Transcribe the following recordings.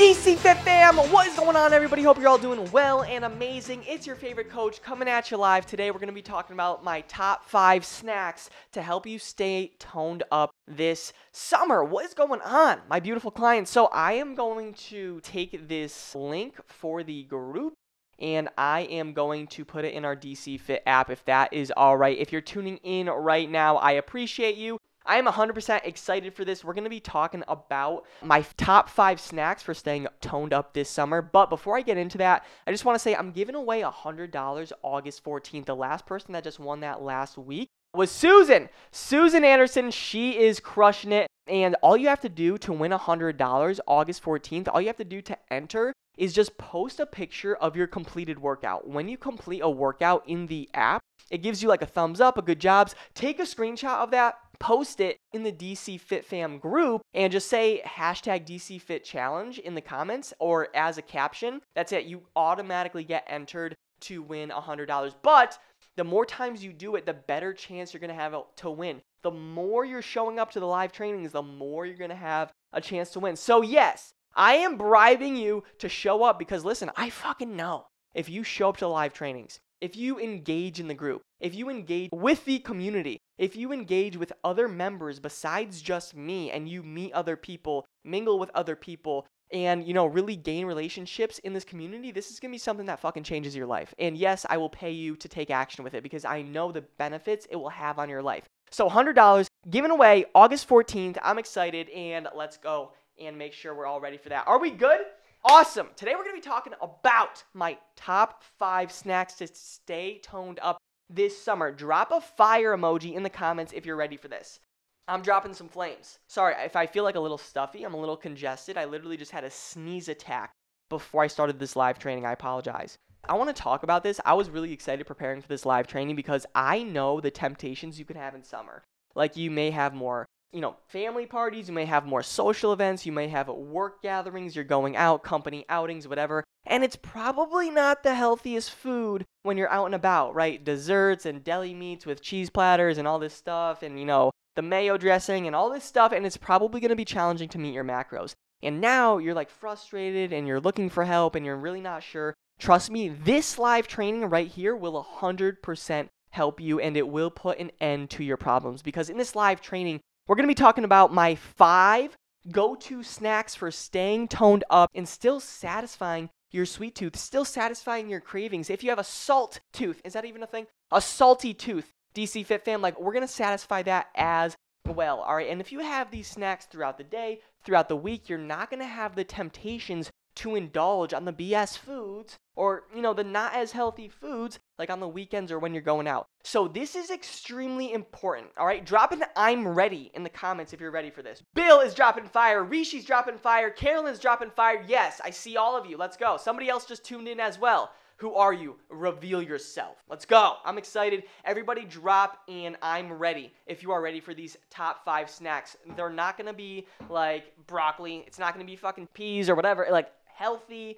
DC Fit Fam, what is going on, everybody? Hope you're all doing well and amazing. It's your favorite coach coming at you live. Today, we're going to be talking about my top five snacks to help you stay toned up this summer. What is going on, my beautiful clients? So, I am going to take this link for the group and I am going to put it in our DC Fit app if that is all right. If you're tuning in right now, I appreciate you. I am 100% excited for this. We're going to be talking about my top five snacks for staying toned up this summer. But before I get into that, I just want to say I'm giving away $100 August 14th. The last person that just won that last week was Susan. Susan Anderson, she is crushing it. And all you have to do to win $100 August 14th, all you have to do to enter is just post a picture of your completed workout. When you complete a workout in the app, it gives you like a thumbs up, a good jobs. Take a screenshot of that, post it in the DC Fit Fam group, and just say hashtag DC Fit Challenge in the comments or as a caption. That's it. You automatically get entered to win $100. But the more times you do it, the better chance you're going to have to win. The more you're showing up to the live trainings, the more you're going to have a chance to win. So, yes, I am bribing you to show up because listen, I fucking know if you show up to live trainings, if you engage in the group, if you engage with the community, if you engage with other members besides just me and you meet other people, mingle with other people, and you know really gain relationships in this community this is going to be something that fucking changes your life. And yes i will pay you to take action with it because i know the benefits it will have on your life. So $100 given away august 14th i'm excited and let's go and make sure we're all ready for that. Are we good Awesome. Today we're going to be talking about my top five snacks to stay toned up this summer. Drop a fire emoji in the comments if you're ready for this. I'm dropping some flames. Sorry if I feel like a little stuffy, I'm a little congested. I literally just had a sneeze attack before I started this live training. I apologize. I want to talk about this. I was really excited preparing for this live training because I know the temptations you can have in summer. Like you may have more you know, family parties, you may have more social events, you may have work gatherings, you're going out, company outings, whatever. And it's probably not the healthiest food when you're out and about, right? Desserts and deli meats with cheese platters and all this stuff, and you know, the mayo dressing and all this stuff, and it's probably going to be challenging to meet your macros. And now you're like frustrated and you're looking for help and you're really not sure. Trust me, this live training right here will 100% help you and it will put an end to your problems because in this live training, we're going to be talking about my five go to snacks for staying toned up and still satisfying your sweet tooth, still satisfying your cravings. If you have a salt tooth, is that even a thing? A salty tooth, DC Fit Fam, like we're to satisfy that as well. All right. And if you have these snacks throughout the day, throughout the week, you're not to have the temptations to indulge on the BS foods or, you know, the not as healthy foods like on the weekends or when you're going out. So this is extremely important. All right, drop an I'm ready in the comments if you're ready for this. Bill is dropping fire. Rishi's dropping fire. Carolyn's dropping fire. Yes, I see all of you. Let's go. Somebody else just tuned in as well. Who are you? Reveal yourself. Let's go. I'm excited. Everybody drop in. I'm ready. If you are ready for these top five snacks, they're not gonna be like broccoli. It's not gonna be fucking peas or whatever. Like healthy,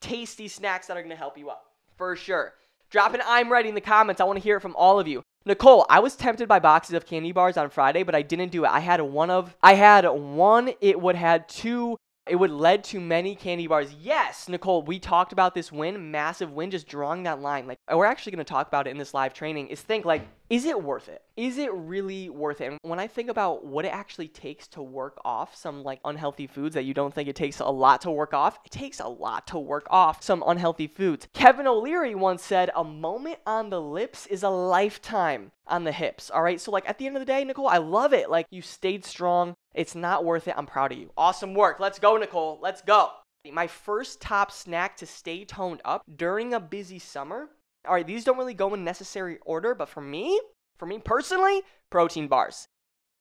tasty snacks that are gonna help you up for sure. Drop an I'm ready in the comments. I want to hear it from all of you. Nicole, I was tempted by boxes of candy bars on Friday, but I didn't do it. I had one of I had one, it would had two it would lead to many candy bars. Yes, Nicole, we talked about this win, massive win, just drawing that line. Like we're actually to talk about it in this live training. Is think like, is it worth it? Is it really worth it? And when I think about what it actually takes to work off some like unhealthy foods that you don't think it takes a lot to work off, it takes a lot to work off some unhealthy foods. Kevin O'Leary once said, "A moment on the lips is a lifetime on the hips." All right, so like at the end of the day, Nicole, I love it. Like you stayed strong. It's not worth it. I'm proud of you. Awesome work. Let's go, Nicole. Let's go. My first top snack to stay toned up during a busy summer. All right, these don't really go in necessary order, but for me, for me personally, protein bars.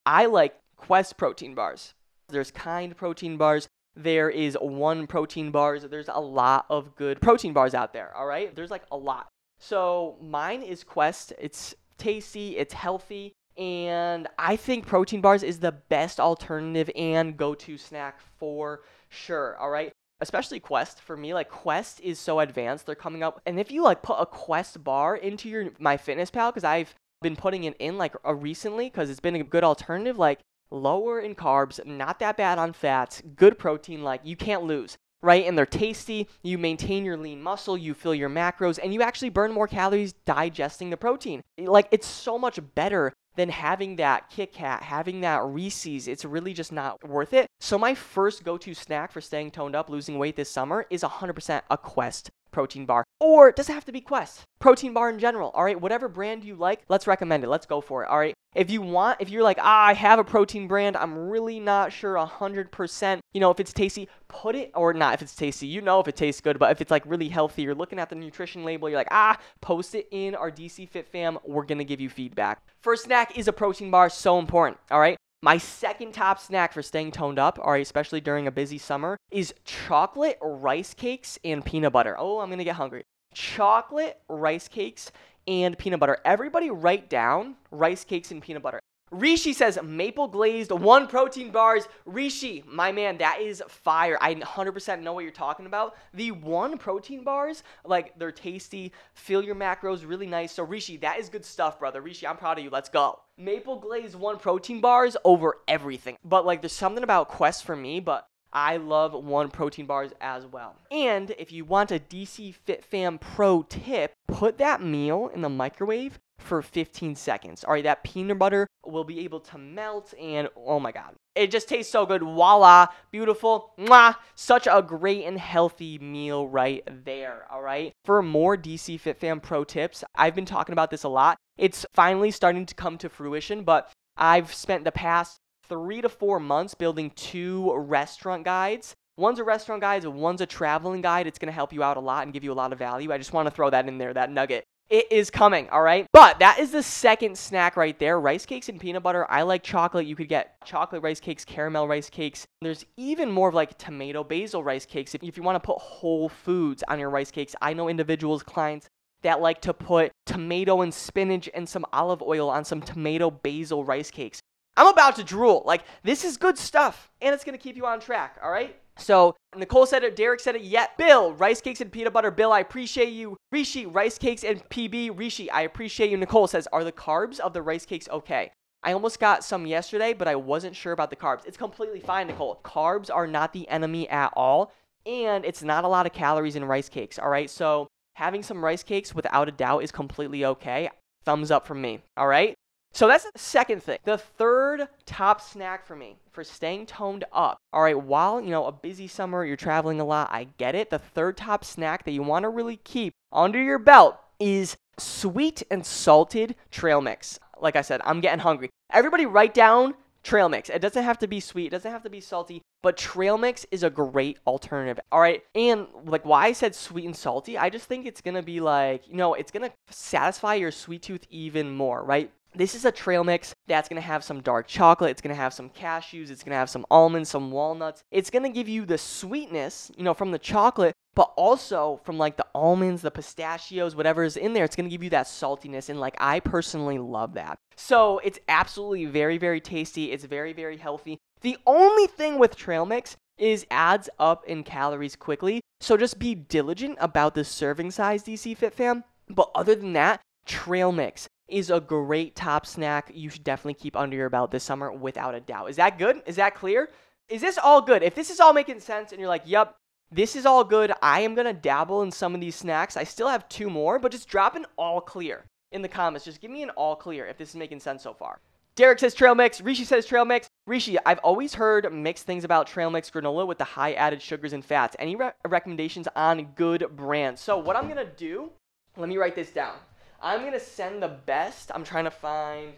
I like Quest protein bars. There's Kind protein bars. There is One protein bars. There's a lot of good protein bars out there, all right? There's like a lot. So mine is Quest. It's tasty, it's healthy, and I think protein bars is the best alternative and go to snack for sure. All right. Especially Quest for me, like Quest is so advanced. They're coming up, and if you like put a Quest bar into your my Fitness Pal, because I've been putting it in like recently, because it's been a good alternative. Like lower in carbs, not that bad on fats, good protein. Like you can't lose right? And they're tasty. You maintain your lean muscle, you fill your macros, and you actually burn more calories digesting the protein. Like it's so much better than having that Kit Kat, having that Reese's. It's really just not worth it. So my first go-to snack for staying toned up, losing weight this summer is 100% a Quest protein bar. Or does it have to be Quest? Protein bar in general. All right, whatever brand you like, let's recommend it. Let's go for it. All right. If you want, if you're like, ah, I have a protein brand, I'm really not sure 100%, you know, if it's tasty, put it, or not if it's tasty, you know if it tastes good, but if it's like really healthy, you're looking at the nutrition label, you're like, ah, post it in our DC Fit fam, we're gonna give you feedback. First snack is a protein bar, so important, all right? My second top snack for staying toned up, right, especially during a busy summer, is chocolate rice cakes and peanut butter. Oh, I'm gonna get hungry. Chocolate rice cakes and peanut butter. Everybody write down rice cakes and peanut butter. Rishi says maple glazed one protein bars. Rishi, my man, that is fire. I 100% know what you're talking about. The one protein bars, like they're tasty, fill your macros, really nice. So Rishi, that is good stuff, brother. Rishi, I'm proud of you. Let's go. Maple glazed one protein bars over everything. But like there's something about Quest for me, but I love one protein bars as well. And if you want a DC Fit Fam pro tip, put that meal in the microwave for 15 seconds. All right, that peanut butter will be able to melt and oh my god. It just tastes so good. Voila, beautiful. Mwah, such a great and healthy meal right there. All right. For more DC Fit Fam pro tips, I've been talking about this a lot. It's finally starting to come to fruition, but I've spent the past three to four months building two restaurant guides. One's a restaurant guide, one's a traveling guide. It's going to help you out a lot and give you a lot of value. I just want to throw that in there, that nugget. It is coming, all right? But that is the second snack right there. Rice cakes and peanut butter. I like chocolate. You could get chocolate rice cakes, caramel rice cakes. There's even more of like tomato basil rice cakes. If, if you want to put whole foods on your rice cakes, I know individuals, clients that like to put tomato and spinach and some olive oil on some tomato basil rice cakes. I'm about to drool. Like, this is good stuff, and it's to keep you on track, all right? So, Nicole said it, Derek said it, yet. Bill, rice cakes and peanut butter. Bill, I appreciate you. Rishi, rice cakes and PB. Rishi, I appreciate you. Nicole says, are the carbs of the rice cakes okay? I almost got some yesterday, but I wasn't sure about the carbs. It's completely fine, Nicole. Carbs are not the enemy at all, and it's not a lot of calories in rice cakes, all right? So, having some rice cakes without a doubt is completely okay. Thumbs up from me, all right? So that's the second thing. The third top snack for me for staying toned up. All right, while, you know, a busy summer, you're traveling a lot, I get it. The third top snack that you want to really keep under your belt is sweet and salted trail mix. Like I said, I'm getting hungry. Everybody write down trail mix. It doesn't have to be sweet, it doesn't have to be salty, but trail mix is a great alternative. All right. And like why I said sweet and salty, I just think it's going to be like, you know, it's going to satisfy your sweet tooth even more, right? This is a trail mix that's going to have some dark chocolate, it's going to have some cashews, it's going to have some almonds, some walnuts. It's going to give you the sweetness, you know, from the chocolate, but also from like the almonds, the pistachios, whatever is in there, it's going to give you that saltiness and like I personally love that. So, it's absolutely very very tasty. It's very very healthy. The only thing with trail mix is adds up in calories quickly. So just be diligent about the serving size DC Fit Fam. But other than that, trail mix is a great top snack you should definitely keep under your belt this summer without a doubt. Is that good? Is that clear? Is this all good? If this is all making sense and you're like, yep, this is all good, I am to dabble in some of these snacks. I still have two more, but just drop an all clear in the comments. Just give me an all clear if this is making sense so far. Derek says trail mix. Rishi says trail mix. Rishi, I've always heard mixed things about trail mix granola with the high added sugars and fats. Any re- recommendations on good brands? So, what I'm to do, let me write this down. I'm to send the best. I'm trying to find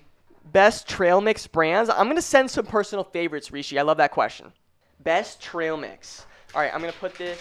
best trail mix brands. I'm to send some personal favorites, Rishi. I love that question. Best trail mix. All right, I'm to put this.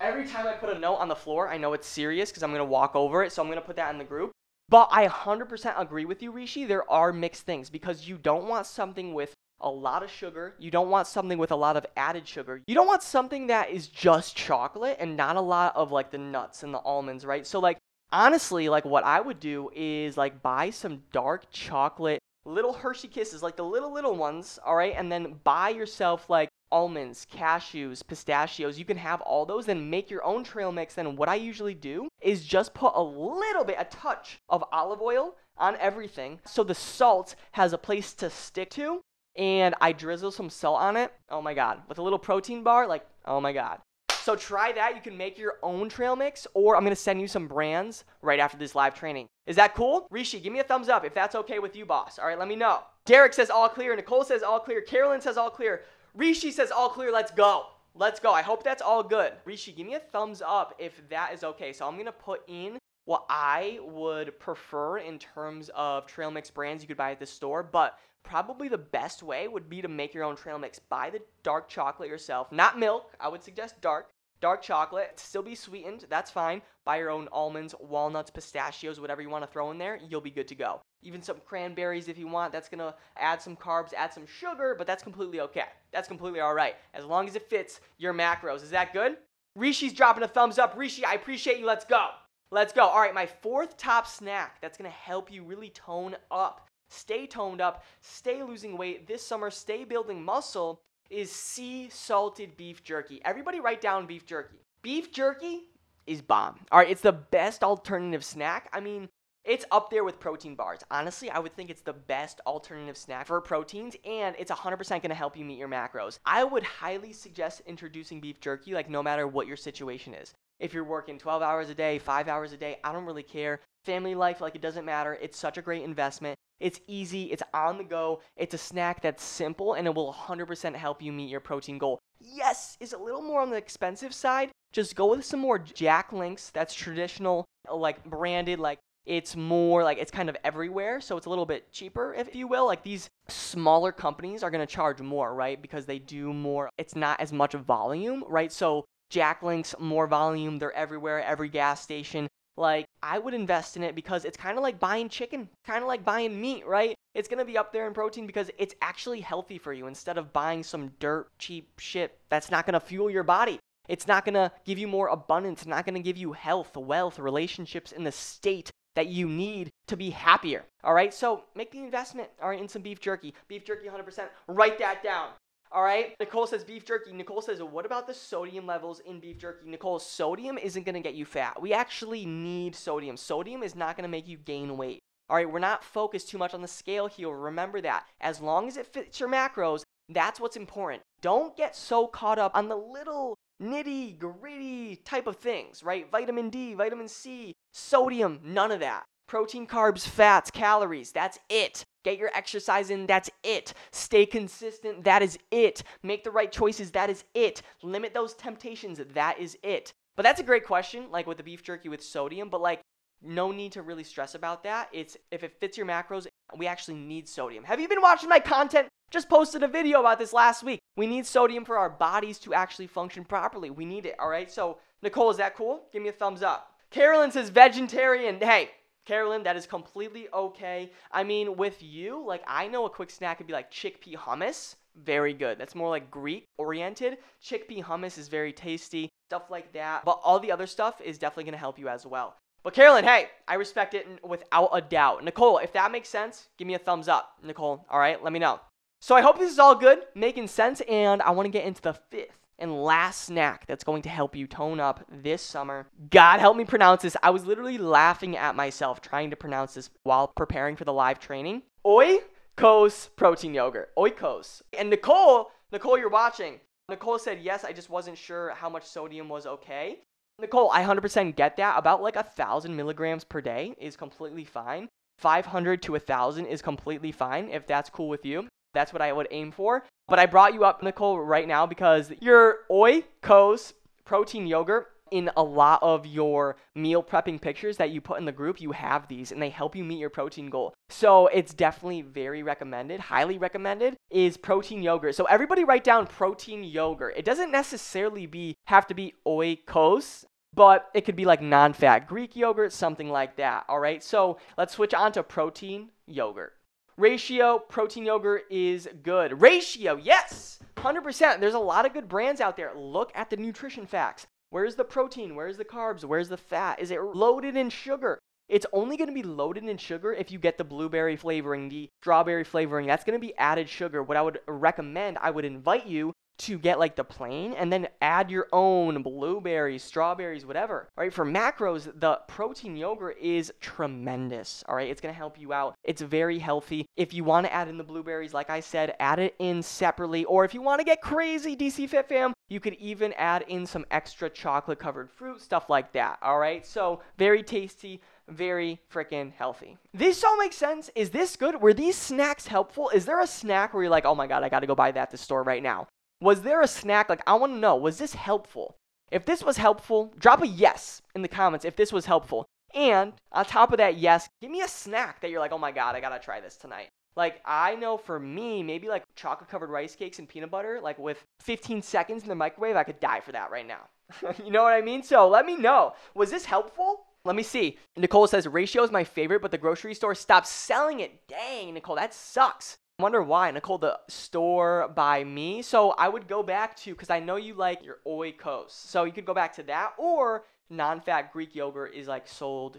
Every time I put a note on the floor, I know it's serious because I'm to walk over it. So I'm to put that in the group. But I 100% agree with you, Rishi. There are mixed things because you don't want something with a lot of sugar. You don't want something with a lot of added sugar. You don't want something that is just chocolate and not a lot of like the nuts and the almonds, right? So, like, honestly, like what I would do is like buy some dark chocolate little Hershey Kisses, like the little little ones, all right, and then buy yourself like almonds, cashews, pistachios. You can have all those and make your own trail mix. Then what I usually do is just put a little bit, a touch of olive oil on everything so the salt has a place to stick to and I drizzle some salt on it. Oh my god. With a little protein bar, like, oh my god. So try that. You can make your own trail mix, or I'm gonna send you some brands right after this live training. Is that cool? Rishi, give me a thumbs up if that's okay with you, boss. All right, let me know. Derek says all clear. Nicole says all clear. Carolyn says all clear. Rishi says all clear. Let's go. Let's go. I hope that's all good. Rishi, give me a thumbs up if that is okay. So I'm gonna put in what I would prefer in terms of trail mix brands you could buy at the store, but probably the best way would be to make your own trail mix. Buy the dark chocolate yourself, not milk. I would suggest dark. Dark chocolate, still be sweetened, that's fine. Buy your own almonds, walnuts, pistachios, whatever you want to throw in there, you'll be good to go. Even some cranberries if you want, that's gonna add some carbs, add some sugar, but that's completely okay. That's completely alright, as long as it fits your macros. Is that good? Rishi's dropping a thumbs up. Rishi, I appreciate you. Let's go. Let's go. All right, my fourth top snack that's gonna help you really tone up stay toned up, stay losing weight this summer, stay building muscle is sea salted beef jerky. Everybody write down beef jerky. Beef jerky is bomb. All right, it's the best alternative snack. I mean, it's up there with protein bars. Honestly, I would think it's the best alternative snack for proteins, and it's 100% gonna help you meet your macros. I would highly suggest introducing beef jerky, like no matter what your situation is. If you're working 12 hours a day, 5 hours a day, I don't really care. Family life, like it doesn't matter. It's such a great investment. It's easy, it's on the go, it's a snack that's simple, and it will 100% help you meet your protein goal. Yes, it's a little more on the expensive side. Just go with some more Jack Links. That's traditional, like branded, like it's more like it's kind of everywhere, so it's a little bit cheaper, if you will. Like these smaller companies are gonna charge more, right? Because they do more, it's not as much volume, right? So Jack Links, more volume, they're everywhere, every gas station. Like, I would invest in it because it's kind of like buying chicken, kind of like buying meat, right? It's going to be up there in protein because it's actually healthy for you instead of buying some dirt cheap shit that's not going to fuel your body. It's not going to give you more abundance, not going to give you health, wealth, relationships in the state that you need to be happier. All right? So, make the investment, all right, in some beef jerky. Beef jerky 100%. Write that down. All right. Nicole says beef jerky. Nicole says, what about the sodium levels in beef jerky? Nicole, sodium isn't going to get you fat. We actually need sodium. Sodium is not going to make you gain weight. All right. We're not focused too much on the scale here. Remember that. As long as it fits your macros, that's what's important. Don't get so caught up on the little nitty gritty type of things, right? Vitamin D, vitamin C, sodium, none of that. Protein, carbs, fats, calories, that's it. Get your exercise in, that's it. Stay consistent, that is it. Make the right choices, that is it. Limit those temptations, that is it. But that's a great question, like with the beef jerky with sodium, but like no need to really stress about that. It's if it fits your macros, we actually need sodium. Have you been watching my content? Just posted a video about this last week. We need sodium for our bodies to actually function properly. We need it, all right? So, Nicole, is that cool? Give me a thumbs up. Carolyn says vegetarian. Hey, Carolyn, that is completely okay. I mean, with you, like, I know a quick snack could be like chickpea hummus. Very good. That's more like Greek oriented. Chickpea hummus is very tasty, stuff like that. But all the other stuff is definitely to help you as well. But Carolyn, hey, I respect it without a doubt. Nicole, if that makes sense, give me a thumbs up. Nicole, all right, let me know. So I hope this is all good, making sense, and I want to get into the fifth and last snack that's going to help you tone up this summer. God help me pronounce this. I was literally laughing at myself trying to pronounce this while preparing for the live training. Oikos protein yogurt. Oikos. And Nicole, Nicole, you're watching. Nicole said, yes, I just wasn't sure how much sodium was okay. Nicole, I 100% get that. About like a thousand milligrams per day is completely fine. 500 to a thousand is completely fine if that's cool with you. That's what I would aim for. But I brought you up, Nicole, right now because your Oikos protein yogurt in a lot of your meal prepping pictures that you put in the group, you have these and they help you meet your protein goal. So it's definitely very recommended, highly recommended is protein yogurt. So everybody write down protein yogurt. It doesn't necessarily be have to be oikos, but it could be like non-fat Greek yogurt, something like that. All right. So let's switch on to protein yogurt. Ratio protein yogurt is good. Ratio, yes, 100%. There's a lot of good brands out there. Look at the nutrition facts. Where's the protein? Where's the carbs? Where's the fat? Is it loaded in sugar? It's only going to be loaded in sugar if you get the blueberry flavoring, the strawberry flavoring. That's going to be added sugar. What I would recommend, I would invite you to get like the plain and then add your own blueberries, strawberries, whatever. All right, for macros, the protein yogurt is tremendous. All right, it's gonna help you out. It's very healthy. If you want to add in the blueberries, like I said, add it in separately. Or if you want to get crazy, DC Fit Fam, you could even add in some extra chocolate covered fruit, stuff like that. All right, so very tasty very freaking healthy. This all makes sense. Is this good? Were these snacks helpful? Is there a snack where you're like, oh my God, I got to go buy that at the store right now? Was there a snack? Like, I want to know, was this helpful? If this was helpful, drop a yes in the comments if this was helpful. And on top of that, yes, give me a snack that you're like, oh my God, I gotta try this tonight. Like, I know for me, maybe like chocolate covered rice cakes and peanut butter, like with 15 seconds in the microwave, I could die for that right now. you know what I mean? So let me know. Was this helpful? Let me see. Nicole says ratio is my favorite, but the grocery store stopped selling it. Dang, Nicole, that sucks wonder why Nicole the store by me. So I would go back to because I know you like your oikos. So you could go back to that or non-fat Greek yogurt is like sold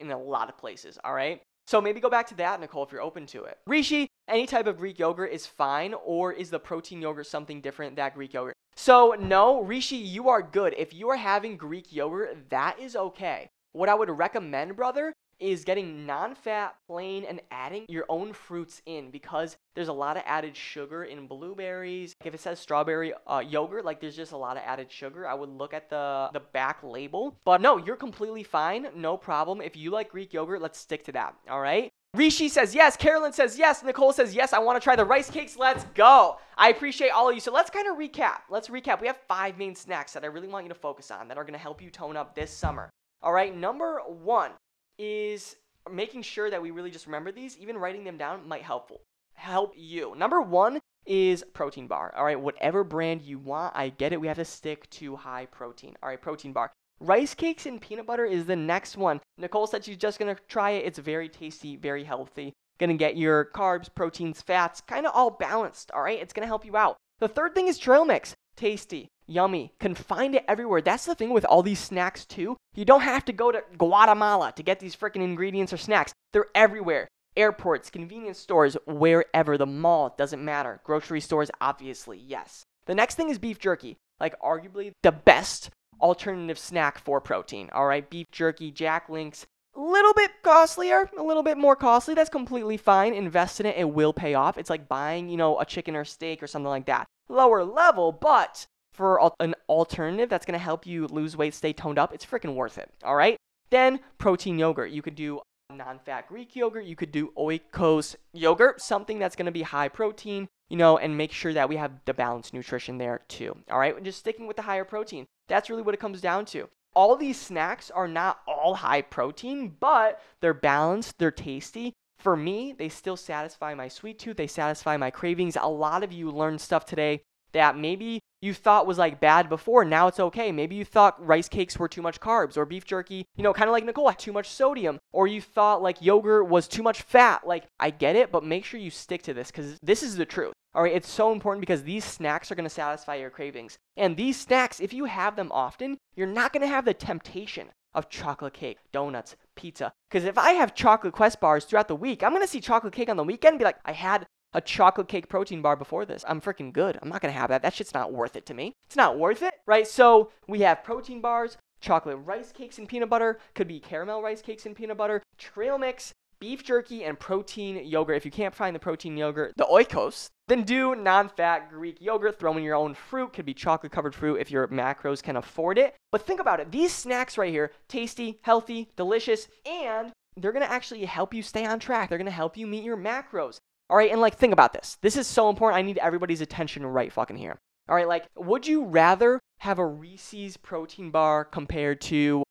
in a lot of places. All right. So maybe go back to that, Nicole, if you're open to it. Rishi, any type of Greek yogurt is fine, or is the protein yogurt something different than Greek yogurt? So no, Rishi, you are good. If you are having Greek yogurt, that is okay. What I would recommend, brother, is getting non-fat plain and adding your own fruits in because there's a lot of added sugar in blueberries if it says strawberry uh, yogurt like there's just a lot of added sugar i would look at the the back label but no you're completely fine no problem if you like greek yogurt let's stick to that all right Rishi says yes. Carolyn says yes. Nicole says yes. I want to try the rice cakes. Let's go. I appreciate all of you. So let's kind of recap. Let's recap. We have five main snacks that I really want you to focus on that are going to help you tone up this summer. All right. Number one, is making sure that we really just remember these, even writing them down might helpful help you. Number one is protein bar. All right, whatever brand you want, I get it. We have to stick to high protein. All right, protein bar. Rice cakes and peanut butter is the next one. Nicole said she's just gonna try it. It's very tasty, very healthy. Gonna get your carbs, proteins, fats, kind of all balanced. All right, it's gonna help you out. The third thing is trail mix. Tasty yummy, can find it everywhere. That's the thing with all these snacks too. You don't have to go to Guatemala to get these freaking ingredients or snacks. They're everywhere. Airports, convenience stores, wherever, the mall, doesn't matter. Grocery stores, obviously, yes. The next thing is beef jerky. Like, arguably the best alternative snack for protein. All right, beef jerky, Jack Links, a little bit costlier, a little bit more costly. That's completely fine. Invest in it, it will pay off. It's like buying, you know, a chicken or steak or something like that. Lower level, but for an alternative that's going to help you lose weight, stay toned up, it's freaking worth it. All right. Then protein yogurt. You could do non-fat Greek yogurt. You could do oikos yogurt, something that's going to be high protein, you know, and make sure that we have the balanced nutrition there too. All right. just sticking with the higher protein. That's really what it comes down to. All these snacks are not all high protein, but they're balanced, they're tasty. For me, they still satisfy my sweet tooth, they satisfy my cravings. A lot of you learned stuff today that maybe you thought was like bad before, now it's okay. Maybe you thought rice cakes were too much carbs or beef jerky, you know, kind of like Nicole, too much sodium, or you thought like yogurt was too much fat. Like, I get it, but make sure you stick to this because this is the truth. All right, it's so important because these snacks are going to satisfy your cravings. And these snacks, if you have them often, you're not going to have the temptation of chocolate cake, donuts, pizza. Because if I have chocolate quest bars throughout the week, I'm going to see chocolate cake on the weekend and be like, I had a chocolate cake protein bar before this. I'm freaking good. I'm not gonna have that. That shit's not worth it to me. It's not worth it, right? So we have protein bars, chocolate rice cakes and peanut butter, could be caramel rice cakes and peanut butter, trail mix, beef jerky, and protein yogurt. If you can't find the protein yogurt, the oikos, then do non-fat Greek yogurt. Throw in your own fruit. Could be chocolate-covered fruit if your macros can afford it. But think about it. These snacks right here, tasty, healthy, delicious, and they're gonna actually help you stay on track. They're gonna help you meet your macros. All right, and like think about this. This is so important. I need everybody's attention right fucking here. All right, like would you rather have a Reese's protein bar compared to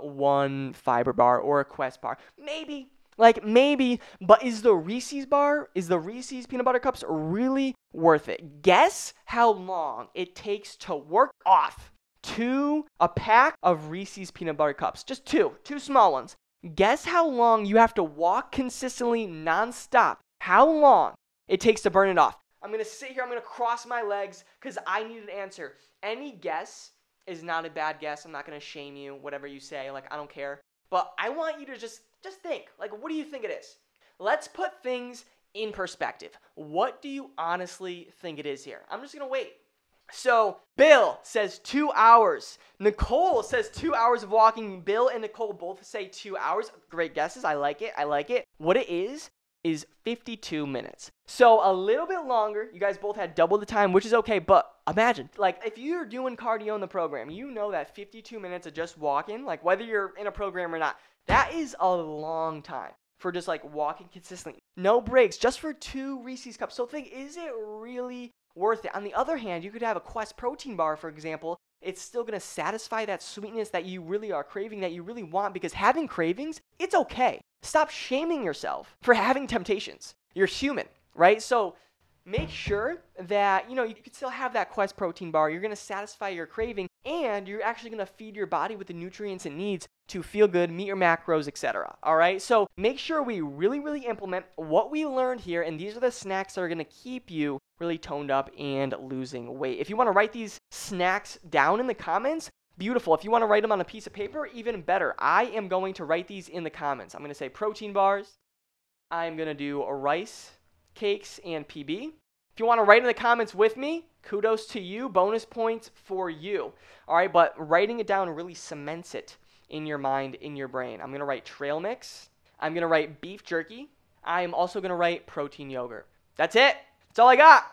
one fiber bar or a Quest bar? Maybe. Like maybe, but is the Reese's bar, is the Reese's peanut butter cups really worth it? Guess how long it takes to work off two a pack of Reese's peanut butter cups. Just two, two small ones. Guess how long you have to walk consistently nonstop how long it takes to burn it off. I'm gonna sit here, I'm gonna cross my legs because I need an answer. Any guess is not a bad guess. I'm not to shame you, whatever you say. Like, I don't care. But I want you to just just think. Like, what do you think it is? Let's put things in perspective. What do you honestly think it is here? I'm just to wait. So, Bill says two hours. Nicole says two hours of walking. Bill and Nicole both say two hours. Great guesses. I like it. I like it. What it is, is 52 minutes. So, a little bit longer. You guys both had double the time, which is okay. But imagine, like, if you're doing cardio in the program, you know that 52 minutes of just walking, like, whether you're in a program or not, that is a long time for just like walking consistently. No breaks, just for two Reese's cups. So think, is it really worth it? On the other hand, you could have a Quest protein bar, for example. It's still gonna satisfy that sweetness that you really are craving, that you really want, because having cravings, it's okay. Stop shaming yourself for having temptations. You're human, right? So make sure that you know you can still have that quest protein bar you're going to satisfy your craving and you're actually going to feed your body with the nutrients it needs to feel good meet your macros etc all right so make sure we really really implement what we learned here and these are the snacks that are going to keep you really toned up and losing weight if you want to write these snacks down in the comments Beautiful. If you want to write them on a piece of paper, even better. I am going to write these in the comments. I'm going to say protein bars. I'm going to do rice, cakes, and PB. If you want to write in the comments with me, kudos to you. Bonus points for you. All right, but writing it down really cements it in your mind, in your brain. I'm going to write trail mix. I'm going to write beef jerky. I am also going to write protein yogurt. That's it. That's all I got.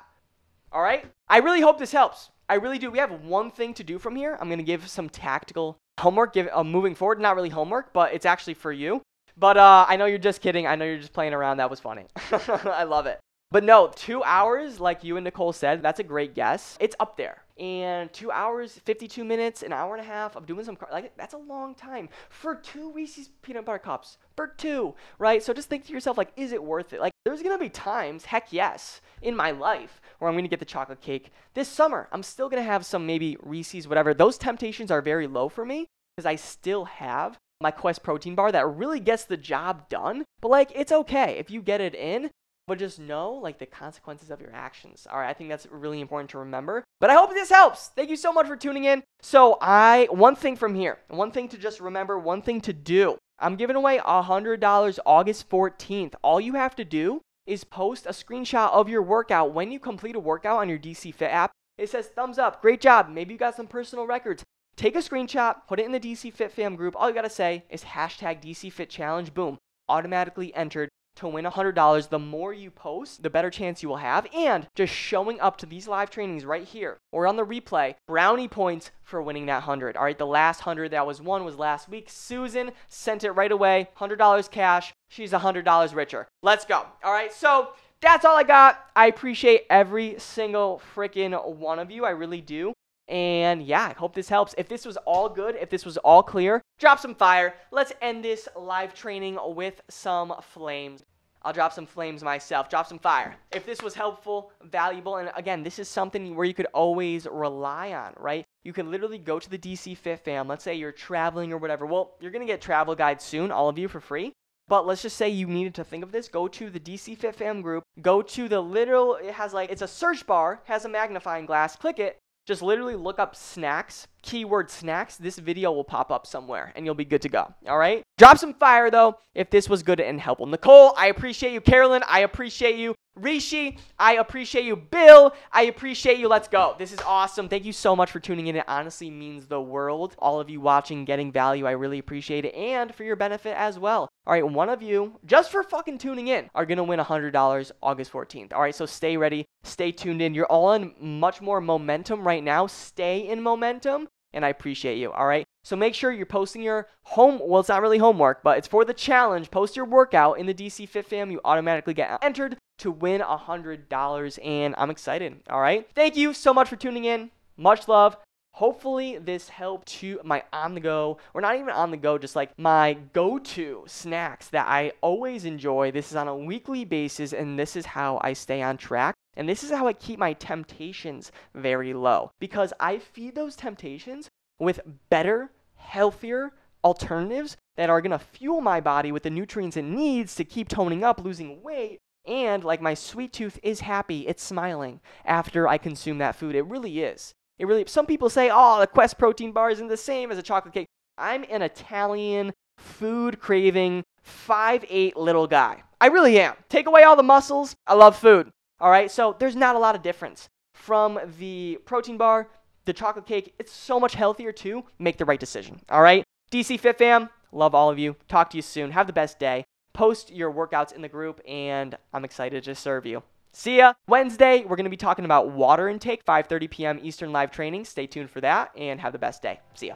All right? I really hope this helps. I really do. We have one thing to do from here. I'm going to give some tactical homework give, uh, moving forward. Not really homework, but it's actually for you. But uh, I know you're just kidding. I know you're just playing around. That was funny. I love it. But no, two hours, like you and Nicole said, that's a great guess. It's up there. And two hours, 52 minutes, an hour and a half of doing some, car- like, that's a long time for two Reese's peanut butter cups. For two, right? So just think to yourself, like, is it worth it? Like, there's gonna be times, heck yes, in my life where I'm gonna get the chocolate cake. This summer, I'm still gonna have some maybe Reese's, whatever. Those temptations are very low for me because I still have my Quest protein bar that really gets the job done. But like, it's okay if you get it in, but just know like the consequences of your actions. All right, I think that's really important to remember. But I hope this helps. Thank you so much for tuning in. So, I one thing from here, one thing to just remember, one thing to do. I'm giving away $100 August 14th. All you have to do is post a screenshot of your workout when you complete a workout on your DC Fit app. It says thumbs up, great job. Maybe you got some personal records. Take a screenshot, put it in the DC Fit fam group. All you gotta say is hashtag DC Fit Challenge. Boom, automatically entered to win $100. The more you post, the better chance you will have. And just showing up to these live trainings right here or on the replay, brownie points for winning that 100. All right, the last 100 that was won was last week. Susan sent it right away. $100 cash. She's $100 richer. Let's go. All right, so that's all I got. I appreciate every single freaking one of you. I really do. And yeah, I hope this helps. If this was all good, if this was all clear, drop some fire. Let's end this live training with some flames. I'll drop some flames myself, drop some fire. If this was helpful, valuable, and again, this is something where you could always rely on, right? You can literally go to the DC Fit fam. Let's say you're traveling or whatever. Well, you're going to get travel guides soon, all of you for free. But let's just say you needed to think of this. Go to the DC Fit Fam group. Go to the literal, it has like, it's a search bar, has a magnifying glass. Click it, just literally look up snacks, keyword snacks. This video will pop up somewhere and you'll be good to go. All right? Drop some fire though if this was good and helpful. Nicole, I appreciate you. Carolyn, I appreciate you. Rishi, I appreciate you. Bill, I appreciate you. Let's go. This is awesome. Thank you so much for tuning in. It honestly means the world. All of you watching, getting value, I really appreciate it. And for your benefit as well. All right, one of you, just for fucking tuning in, are going to win $100 August 14th. All right, so stay ready. Stay tuned in. You're all in much more momentum right now. Stay in momentum and I appreciate you. All right. So make sure you're posting your home. Well, it's not really homework, but it's for the challenge. Post your workout in the DC Fit Fam. You automatically get entered to win a hundred dollars, and I'm excited. All right. Thank you so much for tuning in. Much love. Hopefully, this helped to my on the go, or not even on the go, just like my go to snacks that I always enjoy. This is on a weekly basis, and this is how I stay on track. And this is how I keep my temptations very low because I feed those temptations with better, healthier alternatives that are going to fuel my body with the nutrients it needs to keep toning up, losing weight. And like my sweet tooth is happy, it's smiling after I consume that food. It really is. It really some people say, "Oh, the Quest protein bar isn't the same as a chocolate cake." I'm an Italian food craving 5'8 little guy. I really am. Take away all the muscles, I love food. All right? So, there's not a lot of difference from the protein bar, the chocolate cake. It's so much healthier too. Make the right decision. All right? DC Fit Fam, love all of you. Talk to you soon. Have the best day. Post your workouts in the group and I'm excited to serve you. See ya. Wednesday, we're going to be talking about water intake, 5:30 p.m. Eastern live training. Stay tuned for that and have the best day. See ya.